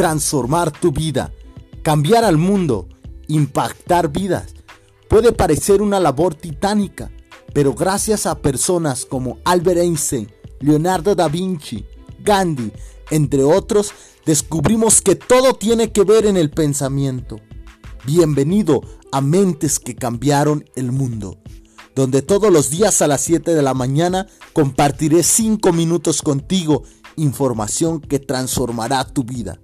transformar tu vida, cambiar al mundo, impactar vidas. Puede parecer una labor titánica, pero gracias a personas como Albert Einstein, Leonardo da Vinci, Gandhi, entre otros, descubrimos que todo tiene que ver en el pensamiento. Bienvenido a Mentes que cambiaron el mundo, donde todos los días a las 7 de la mañana compartiré 5 minutos contigo, información que transformará tu vida.